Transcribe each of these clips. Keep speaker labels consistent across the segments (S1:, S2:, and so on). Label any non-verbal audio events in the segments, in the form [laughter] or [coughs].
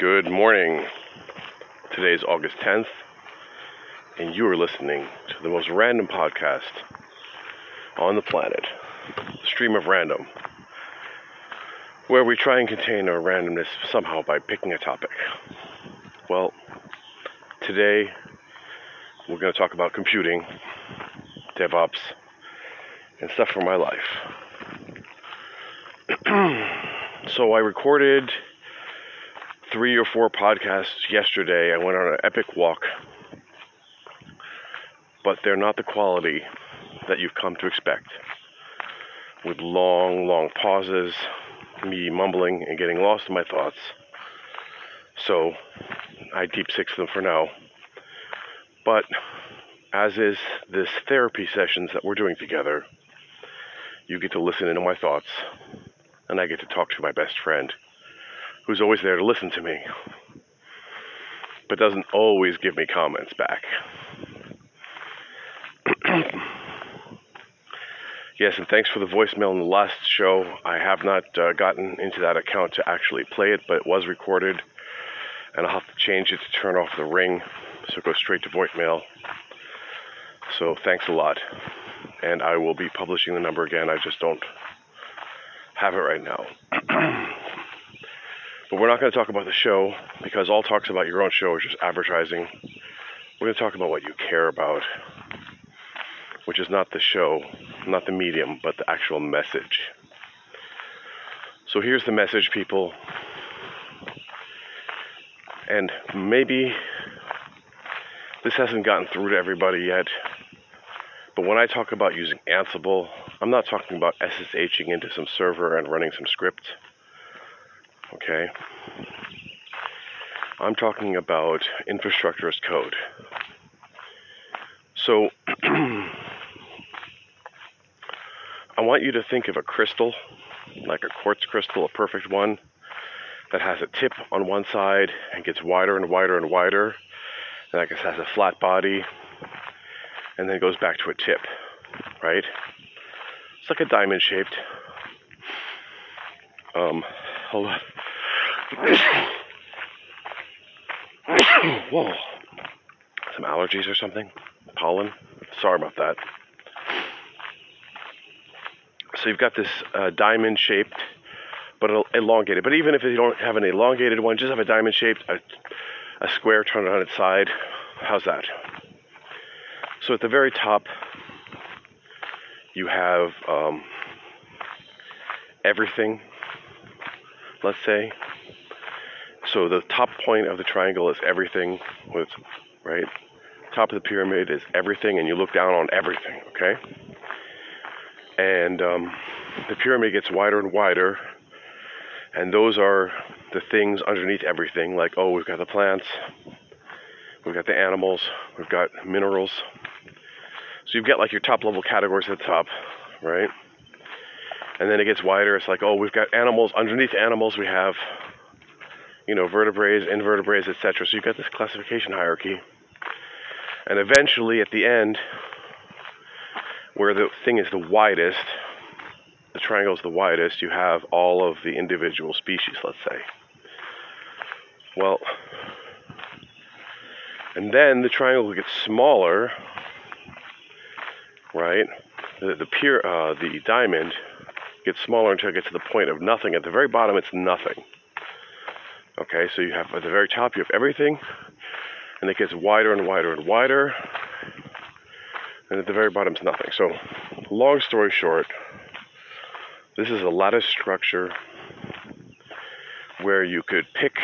S1: Good morning. Today is August 10th, and you are listening to the most random podcast on the planet, Stream of Random, where we try and contain our randomness somehow by picking a topic. Well, today we're going to talk about computing, DevOps, and stuff from my life. [clears throat] so I recorded three or four podcasts yesterday. I went on an epic walk, but they're not the quality that you've come to expect. With long, long pauses, me mumbling and getting lost in my thoughts. So I deep six them for now. But as is this therapy sessions that we're doing together, you get to listen into my thoughts, and I get to talk to my best friend who's always there to listen to me, but doesn't always give me comments back. [clears throat] yes, and thanks for the voicemail in the last show. I have not uh, gotten into that account to actually play it, but it was recorded, and I'll have to change it to turn off the ring so it goes straight to voicemail. So thanks a lot. And I will be publishing the number again. I just don't have it right now. [clears throat] But we're not going to talk about the show because all talks about your own show is just advertising. We're going to talk about what you care about, which is not the show, not the medium, but the actual message. So here's the message, people. And maybe this hasn't gotten through to everybody yet. But when I talk about using Ansible, I'm not talking about SSHing into some server and running some scripts okay? I'm talking about infrastructure as code. So, [clears throat] I want you to think of a crystal, like a quartz crystal, a perfect one, that has a tip on one side and gets wider and wider and wider, and I guess has a flat body, and then goes back to a tip, right? It's like a diamond shaped. Um, hold on. [coughs] Whoa. Some allergies or something? Pollen? Sorry about that. So you've got this uh, diamond shaped, but elongated. But even if you don't have an elongated one, just have a diamond shaped, a, a square turned on its side. How's that? So at the very top, you have um, everything, let's say, so the top point of the triangle is everything with right? Top of the pyramid is everything and you look down on everything okay? And um, the pyramid gets wider and wider and those are the things underneath everything like oh we've got the plants we've got the animals we've got minerals. So you've got like your top level categories at the top right and then it gets wider it's like oh we've got animals underneath animals we have you know, vertebrates, invertebrates, etc. So you've got this classification hierarchy. And eventually, at the end, where the thing is the widest, the triangle is the widest, you have all of the individual species, let's say. Well, and then the triangle gets smaller, right? The the pure uh, the diamond gets smaller until it gets to the point of nothing. At the very bottom, it's nothing. Okay, so you have at the very top, you have everything, and it gets wider and wider and wider, and at the very bottom is nothing. So, long story short, this is a lattice structure where you could pick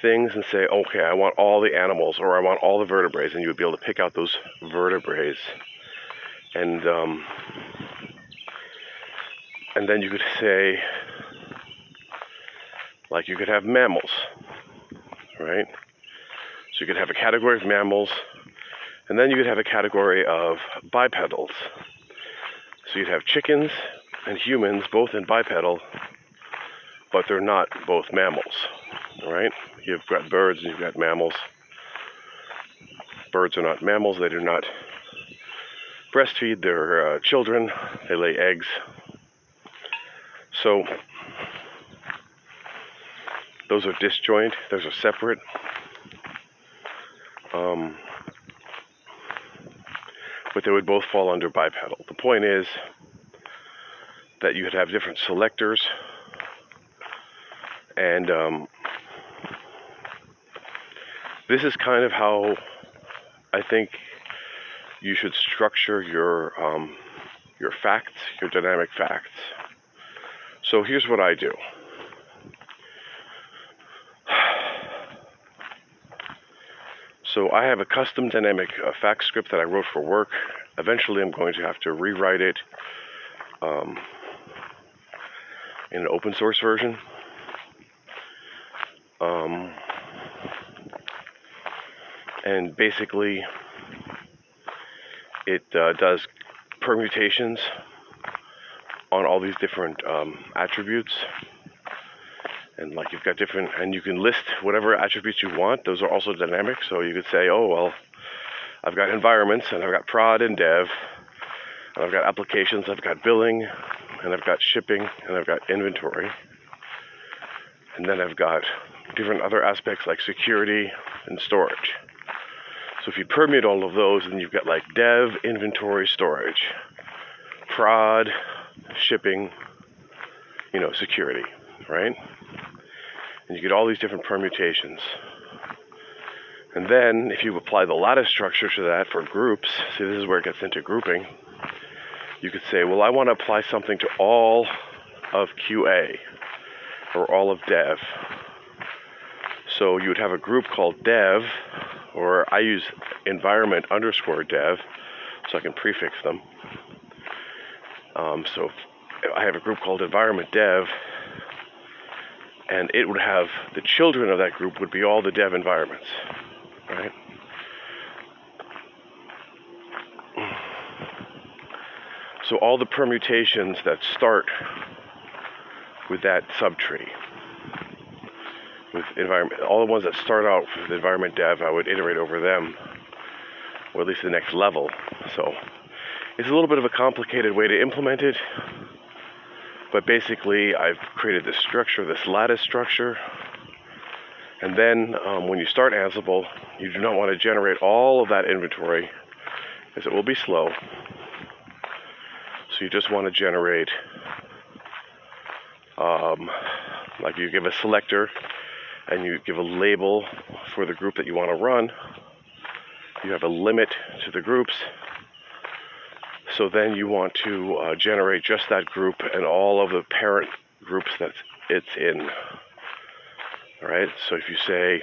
S1: things and say, okay, I want all the animals or I want all the vertebrates, and you would be able to pick out those vertebrates. And um, and then you could say, like you could have mammals, right? So you could have a category of mammals, and then you could have a category of bipedals. So you'd have chickens and humans both in bipedal, but they're not both mammals, right? You've got birds and you've got mammals. Birds are not mammals, they do not breastfeed their uh, children, they lay eggs. So Those are disjoint, those are separate. Um, but they would both fall under bipedal. The point is that you would have different selectors and um, this is kind of how I think you should structure your um, your facts, your dynamic facts. So here's what I do. [sighs] So I have a custom dynamic uh, script that I wrote for work. Eventually, I'm going to have to rewrite it um, in an open source version. Um, and basically, it uh, does permutations on all these different um, attributes. And like you've got different and you can list whatever attributes you want. Those are also dynamic. So you could say oh well i've got environments and i've got prod and dev and i've got applications i've got billing and i've got shipping and i've got inventory. And then i've got different other aspects like security and storage. So if you permute all of those then you've got like dev inventory storage prod shipping you know security right and you get all these different permutations. And then if you apply the lattice structure to that for groups, see this is where it gets into grouping, you could say, well, I want to apply something to all of QA or all of dev. So you would have a group called dev, or I use environment underscore dev, so I can prefix them. Um, so I have a group called environment dev, and it would have the children of that group would be all the dev environments, right? So all the permutations that start with that subtree, with environment, all the ones that start out with environment dev, I would iterate over them, or at least the next level. So it's a little bit of a complicated way to implement it. But basically, I've created this structure, this lattice structure. And then um, when you start Ansible, you do not want to generate all of that inventory because it will be slow. So you just want to generate, um, like you give a selector and you give a label for the group that you want to run. You have a limit to the groups so then you want to uh, generate just that group and all of the parent groups that it's in. All right, so if you say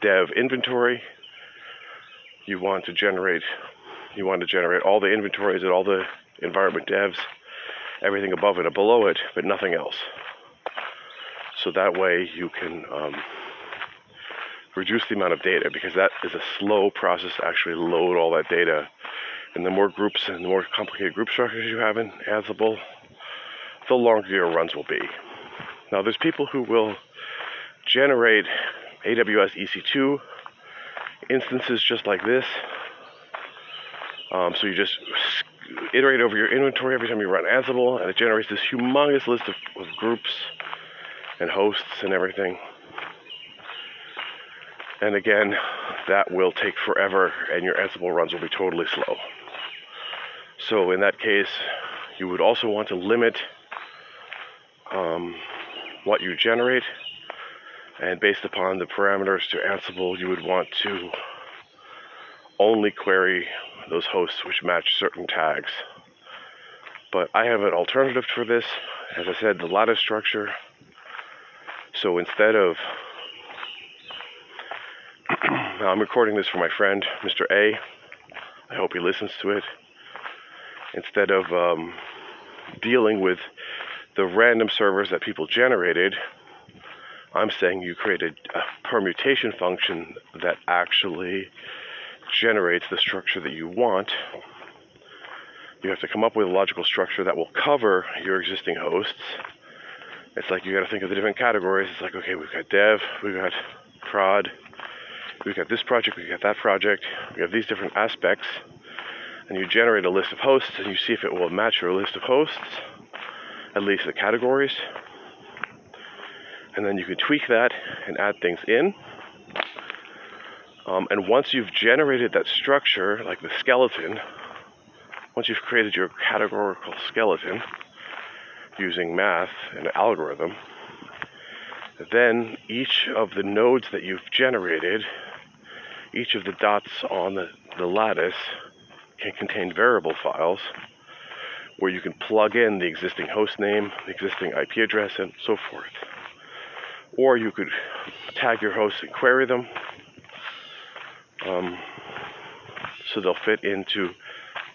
S1: dev inventory, you want to generate you want to generate all the inventories and all the environment devs, everything above it and below it, but nothing else. So that way you can um, reduce the amount of data because that is a slow process to actually load all that data and the more groups and the more complicated group structures you have in Ansible, the longer your runs will be. Now, there's people who will generate AWS EC2 instances just like this. Um, so you just iterate over your inventory every time you run Ansible, and it generates this humongous list of, of groups and hosts and everything. And again, that will take forever, and your Ansible runs will be totally slow. So in that case, you would also want to limit um, what you generate, and based upon the parameters to Ansible, you would want to only query those hosts which match certain tags. But I have an alternative for this. As I said, the lattice structure. So instead of [clears throat] I'm recording this for my friend, Mr. A. I hope he listens to it instead of um, dealing with the random servers that people generated, I'm saying you created a permutation function that actually generates the structure that you want. You have to come up with a logical structure that will cover your existing hosts. It's like you got to think of the different categories. It's like, okay, we've got dev, we've got prod, we've got this project, we've got that project, we have these different aspects and you generate a list of hosts and you see if it will match your list of hosts, at least the categories. and then you can tweak that and add things in. Um, and once you've generated that structure, like the skeleton, once you've created your categorical skeleton using math and algorithm, then each of the nodes that you've generated, each of the dots on the, the lattice can contain variable files where you can plug in the existing host name, the existing IP address, and so forth. Or you could tag your hosts and query them um, so they'll fit into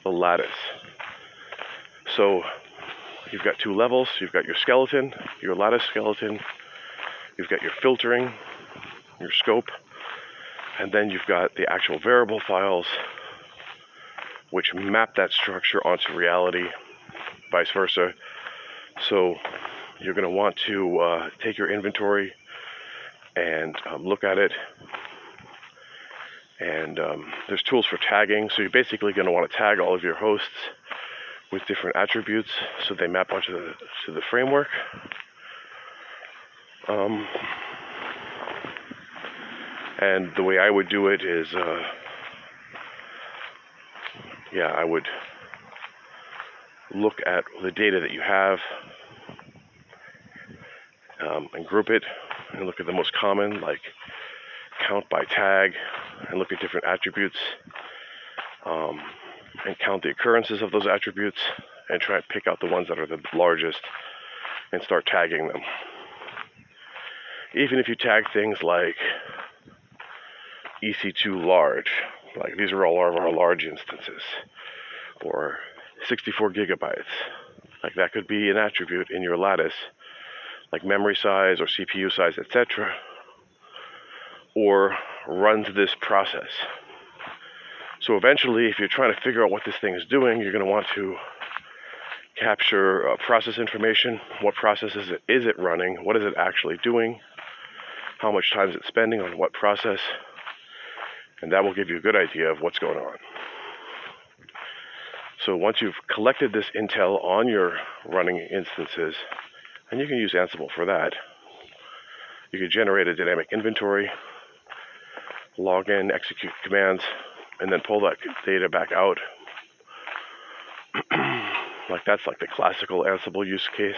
S1: the lattice. So you've got two levels. You've got your skeleton, your lattice skeleton. You've got your filtering, your scope, and then you've got the actual variable files which map that structure onto reality, vice versa. So you're going to want to uh, take your inventory and um, look at it. And um, there's tools for tagging. So you're basically going to want to tag all of your hosts with different attributes so they map onto the, to the framework. Um, and the way I would do it is, uh, yeah, I would look at the data that you have um, and group it and look at the most common, like count by tag, and look at different attributes um, and count the occurrences of those attributes and try and pick out the ones that are the largest and start tagging them. Even if you tag things like EC2 large, like these are all of our large instances, or 64 gigabytes, like that could be an attribute in your lattice, like memory size or CPU size, etc., or runs this process. So eventually, if you're trying to figure out what this thing is doing, you're going to want to capture uh, process information. What process is it, is it running? What is it actually doing? How much time is it spending on what process? And that will give you a good idea of what's going on. So once you've collected this intel on your running instances, and you can use Ansible for that, you can generate a dynamic inventory, log in, execute commands, and then pull that data back out. [clears throat] like that's like the classical Ansible use case.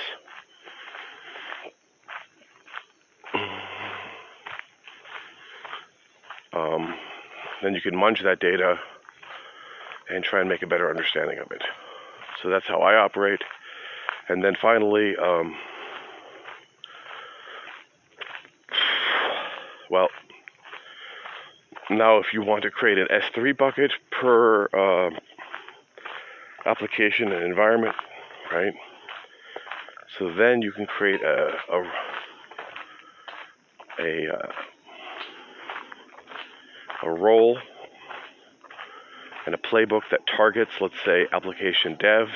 S1: [clears throat] Um, then you can munge that data and try and make a better understanding of it. So that's how I operate. And then finally, um, well, now if you want to create an S3 bucket per uh, application and environment, right? So then you can create a a, a, uh, a role and a playbook that targets, let's say, application dev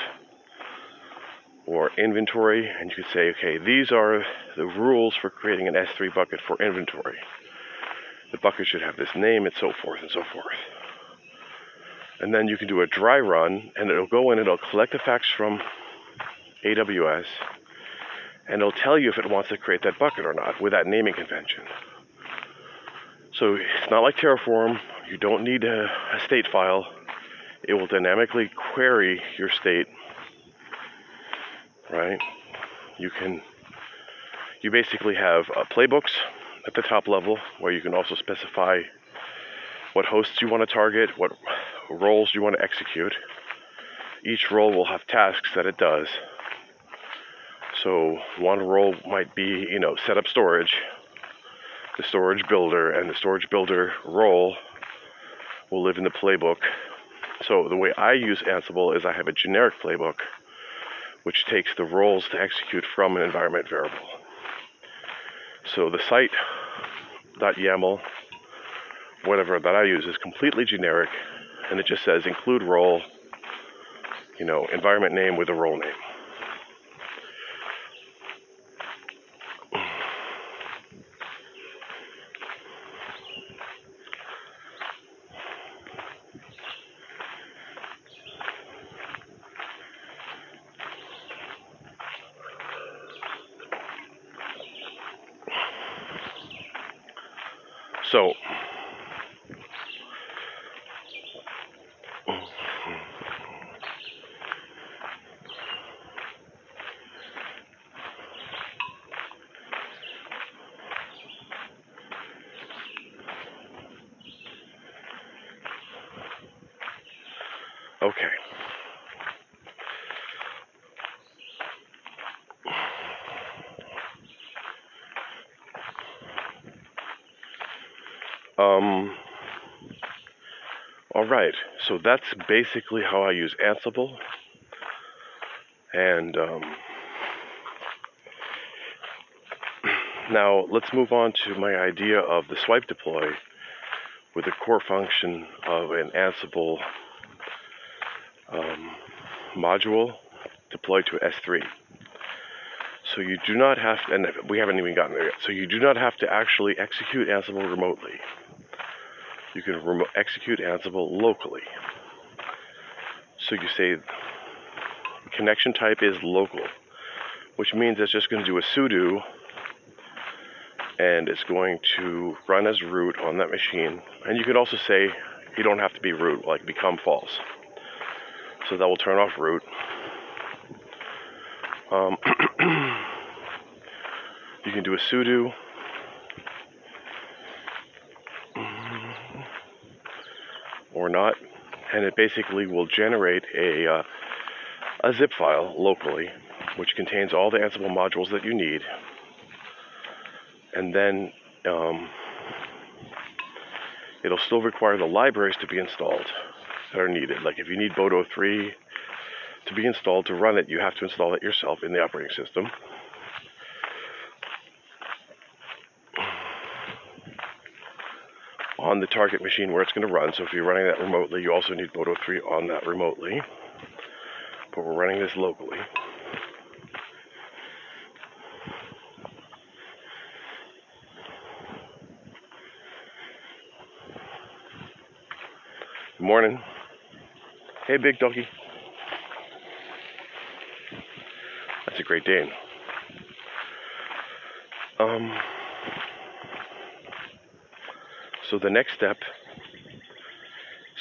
S1: or inventory, and you could say, okay, these are the rules for creating an S3 bucket for inventory. The bucket should have this name and so forth and so forth. And then you can do a dry run, and it'll go in and it'll collect the facts from AWS, and it'll tell you if it wants to create that bucket or not with that naming convention. So it's not like Terraform. You don't need a, a state file it will dynamically query your state, right? You can, you basically have uh, playbooks at the top level where you can also specify what hosts you want to target, what roles you want to execute. Each role will have tasks that it does. So one role might be, you know, set up storage, the storage builder, and the storage builder role will live in the playbook so the way I use Ansible is I have a generic playbook which takes the roles to execute from an environment variable. So the site.yaml, whatever that I use, is completely generic, and it just says include role, you know, environment name with a role name. So, okay. Um, all right, so that's basically how I use Ansible. And um, [clears throat] now let's move on to my idea of the swipe deploy with the core function of an Ansible um, module deployed to S3. So you do not have, to, and we haven't even gotten there yet, so you do not have to actually execute Ansible remotely. You can remo- execute Ansible locally. So you say connection type is local, which means it's just going to do a sudo and it's going to run as root on that machine. And you could also say you don't have to be root, like become false. So that will turn off root. Um, [clears throat] you can do a sudo not, and it basically will generate a, uh, a zip file locally, which contains all the Ansible modules that you need. And then um, it'll still require the libraries to be installed that are needed. Like if you need Boto 3 to be installed to run it, you have to install it yourself in the operating system. On the target machine where it's going to run. So if you're running that remotely, you also need Boto 3 on that remotely. But we're running this locally. Good morning. Hey, big doggy. That's a great Dane. Um, so the next step,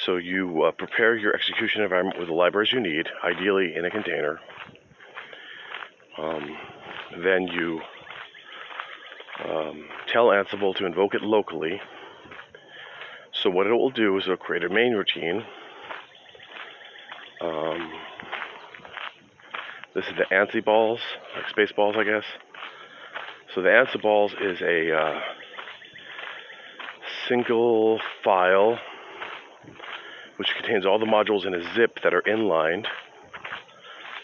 S1: so you uh, prepare your execution environment with the libraries you need, ideally in a container. Um, then you um, tell Ansible to invoke it locally. So what it will do is it'll create a main routine. Um, this is the AnsiballZ, like space balls, I guess. So the AnsiballZ is a uh, single file which contains all the modules in a zip that are inlined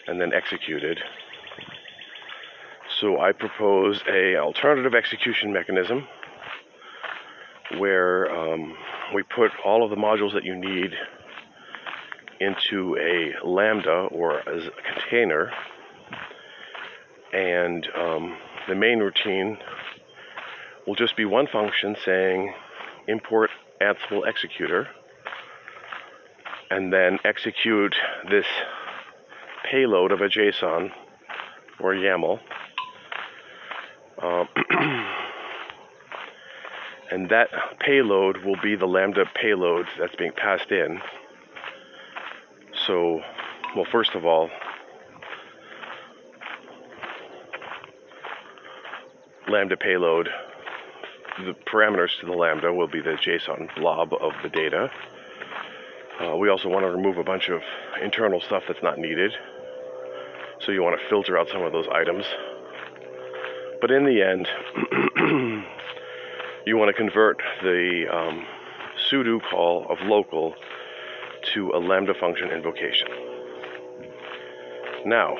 S1: and then executed. So I propose a alternative execution mechanism where um, we put all of the modules that you need into a lambda or a container and um, the main routine will just be one function saying import Ansible executor and then execute this payload of a JSON or YAML. Um, [clears throat] and that payload will be the Lambda payload that's being passed in. So, well, first of all, Lambda payload the parameters to the Lambda will be the JSON blob of the data. Uh, we also want to remove a bunch of internal stuff that's not needed. So you want to filter out some of those items. But in the end, [clears throat] you want to convert the um, sudo call of local to a Lambda function invocation. Now,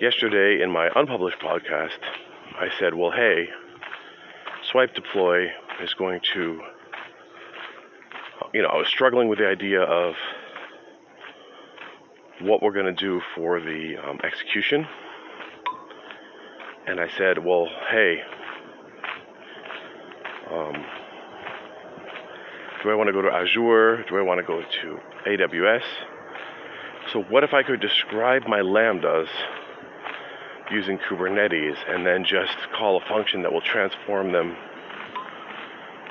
S1: yesterday in my unpublished podcast, I said, well, hey, swipe deploy is going to, you know, I was struggling with the idea of what we're going to do for the um, execution. And I said, well, hey, um, do I want to go to Azure? Do I want to go to AWS? So, what if I could describe my lambdas using Kubernetes and then just call a function that will transform them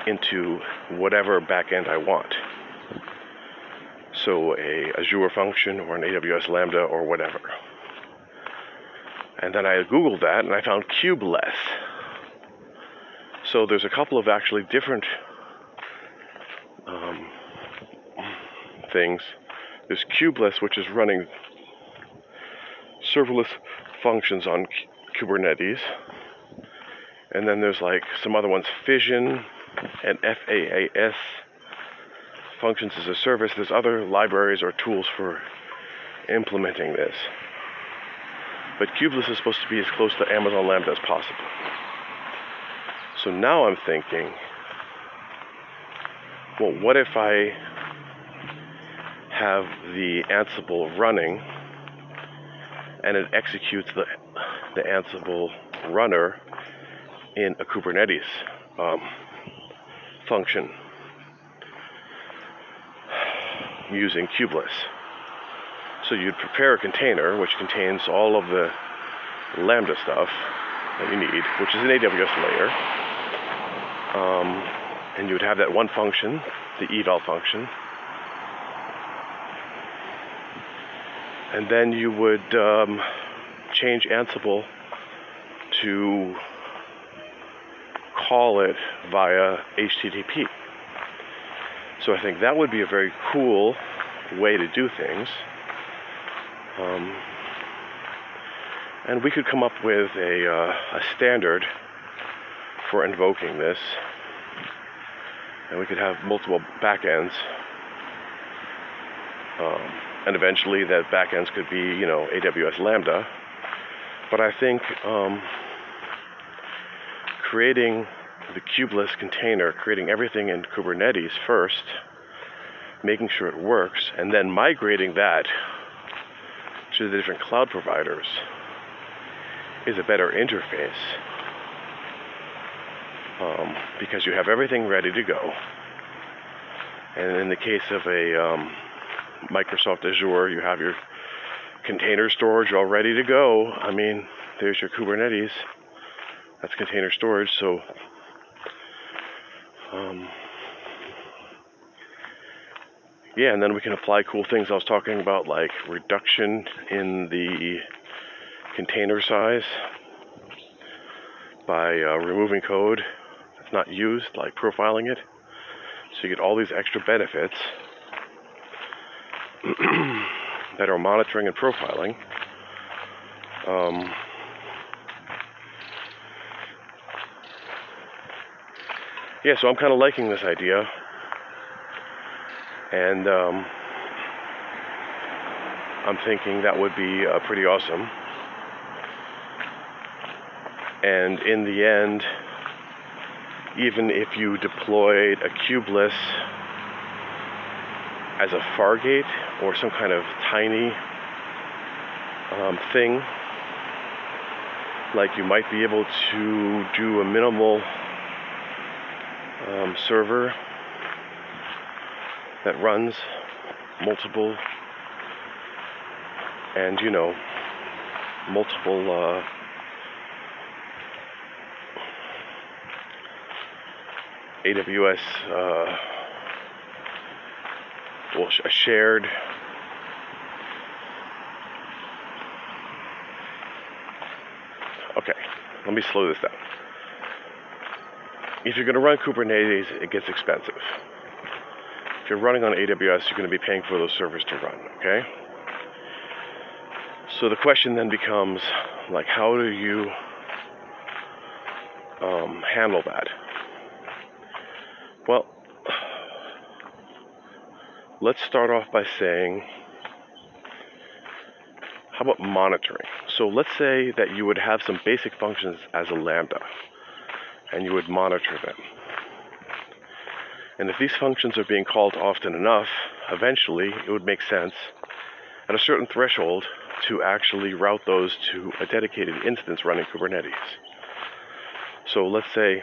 S1: into whatever backend I want. So a Azure function or an AWS Lambda or whatever. And then I Googled that and I found kubeless. So there's a couple of actually different um, things. There's kubeless, which is running serverless functions on Kubernetes. And then there's like some other ones, Fission and FAAS, functions as a service. There's other libraries or tools for implementing this. But kubeless is supposed to be as close to Amazon Lambda as possible. So now I'm thinking, well, what if I have the Ansible running and it executes the, the Ansible runner in a Kubernetes um, function using kubeless. So you'd prepare a container which contains all of the Lambda stuff that you need, which is an AWS layer. Um, and you would have that one function, the eval function. And then you would um, change Ansible to call it via HTTP. So I think that would be a very cool way to do things. Um, and we could come up with a, uh, a standard for invoking this. And we could have multiple backends. Um, and eventually that backends could be, you know, AWS Lambda. But I think um, creating the kubeless container, creating everything in Kubernetes first, making sure it works, and then migrating that to the different cloud providers is a better interface um, because you have everything ready to go. And in the case of a um, Microsoft Azure, you have your container storage all ready to go. I mean, there's your Kubernetes. That's container storage. So, um, yeah, and then we can apply cool things I was talking about, like reduction in the container size by uh, removing code that's not used, like profiling it. So you get all these extra benefits [clears throat] are monitoring and profiling. Um, yeah, so I'm kind of liking this idea. And um, I'm thinking that would be uh, pretty awesome. And in the end, even if you deployed a kubeless as a Fargate or some kind of tiny um, thing, like you might be able to do a minimal um, server that runs multiple and you know multiple uh, AWS uh, well, a shared okay let me slow this down. If you're going to run Kubernetes it gets expensive. If you're running on AWS you're going to be paying for those servers to run okay? So the question then becomes like how do you um, handle that well, let's start off by saying, how about monitoring? So let's say that you would have some basic functions as a Lambda, and you would monitor them. And if these functions are being called often enough, eventually it would make sense at a certain threshold to actually route those to a dedicated instance running Kubernetes. So let's say,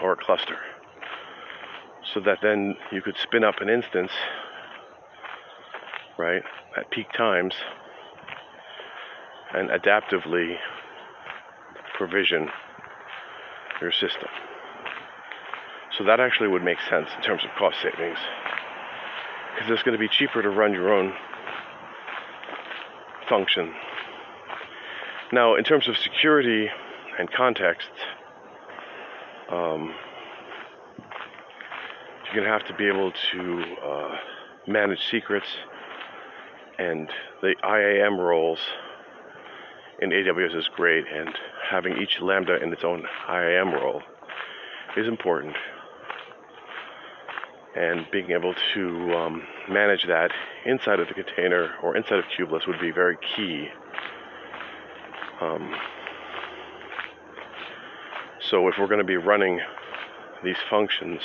S1: or a cluster so that then you could spin up an instance, right, at peak times and adaptively provision your system. So that actually would make sense in terms of cost savings. Because it's going to be cheaper to run your own function. Now, in terms of security and context, um, you're going to have to be able to uh, manage secrets and the IAM roles in AWS is great, and having each Lambda in its own IAM role is important. And being able to um, manage that inside of the container or inside of kubeless would be very key. Um, so if we're going to be running these functions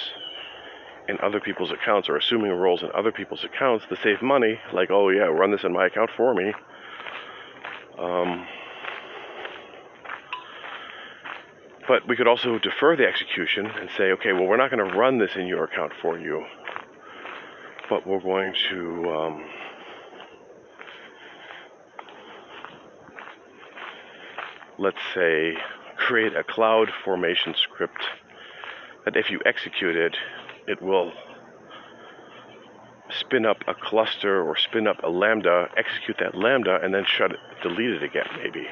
S1: in other people's accounts or assuming roles in other people's accounts to save money, like, oh yeah, run this in my account for me. Um, but we could also defer the execution and say, okay, well, we're not going to run this in your account for you, but we're going to um, let's say create a cloud formation script that if you execute it, it will spin up a cluster or spin up a lambda, execute that lambda, and then shut it, delete it again, maybe.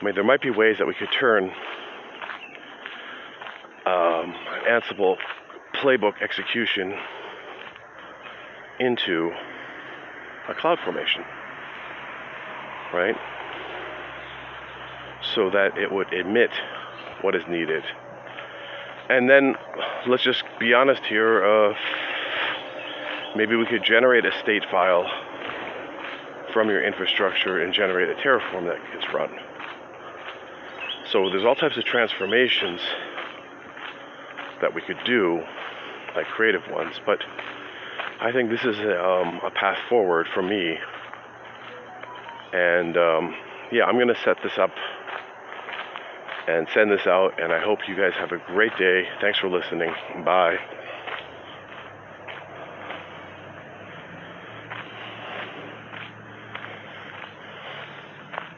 S1: I mean, there might be ways that we could turn um, Ansible playbook execution into a cloud formation, right? So that it would emit what is needed and then let's just be honest here. Uh, maybe we could generate a state file from your infrastructure and generate a Terraform that gets run. So there's all types of transformations that we could do, like creative ones, but I think this is a, um, a path forward for me. And um, yeah, I'm going to set this up and send this out. And I hope you guys have a great day. Thanks for listening. Bye.